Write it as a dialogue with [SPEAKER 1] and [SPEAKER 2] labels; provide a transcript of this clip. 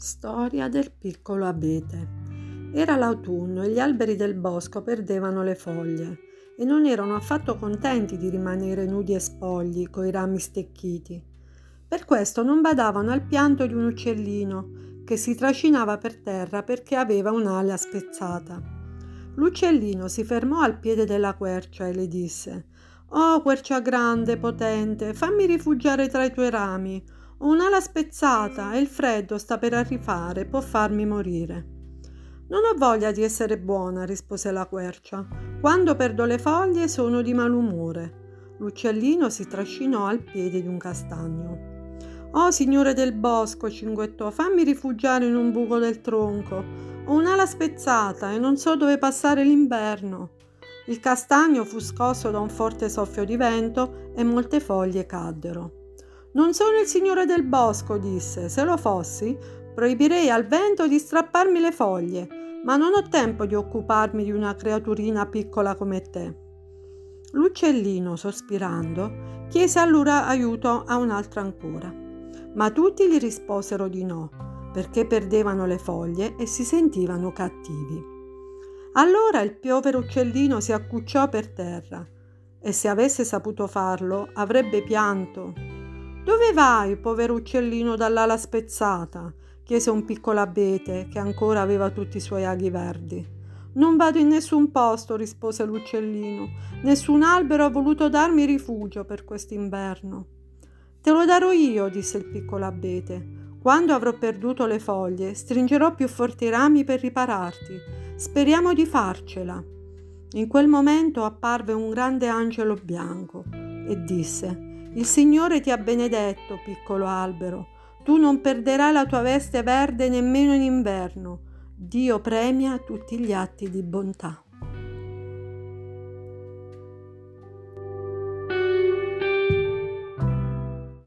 [SPEAKER 1] Storia del piccolo abete. Era l'autunno e gli alberi del bosco perdevano le foglie e non erano affatto contenti di rimanere nudi e spogli coi rami stecchiti. Per questo non badavano al pianto di un uccellino che si trascinava per terra perché aveva un'ala spezzata. L'uccellino si fermò al piede della quercia e le disse Oh, quercia grande, potente, fammi rifugiare tra i tuoi rami un'ala spezzata e il freddo sta per arrivare, può farmi morire. Non ho voglia di essere buona, rispose la quercia. Quando perdo le foglie sono di malumore. L'uccellino si trascinò al piede di un castagno. Oh, signore del bosco, cinguettò, fammi rifugiare in un buco del tronco. Ho un'ala spezzata e non so dove passare l'inverno. Il castagno fu scosso da un forte soffio di vento e molte foglie caddero. Non sono il signore del bosco, disse. Se lo fossi, proibirei al vento di strapparmi le foglie, ma non ho tempo di occuparmi di una creaturina piccola come te. L'uccellino, sospirando, chiese allora aiuto a un'altra ancora, ma tutti gli risposero di no, perché perdevano le foglie e si sentivano cattivi. Allora il povero uccellino si accucciò per terra e se avesse saputo farlo avrebbe pianto dove vai, povero uccellino dall'ala spezzata? chiese un piccolo abete che ancora aveva tutti i suoi aghi verdi. Non vado in nessun posto, rispose l'uccellino. Nessun albero ha voluto darmi rifugio per quest'inverno. Te lo darò io, disse il piccolo abete. Quando avrò perduto le foglie, stringerò più forti rami per ripararti. Speriamo di farcela. In quel momento apparve un grande angelo bianco e disse il Signore ti ha benedetto, piccolo albero. Tu non perderai la tua veste verde nemmeno in inverno. Dio premia tutti gli atti di bontà.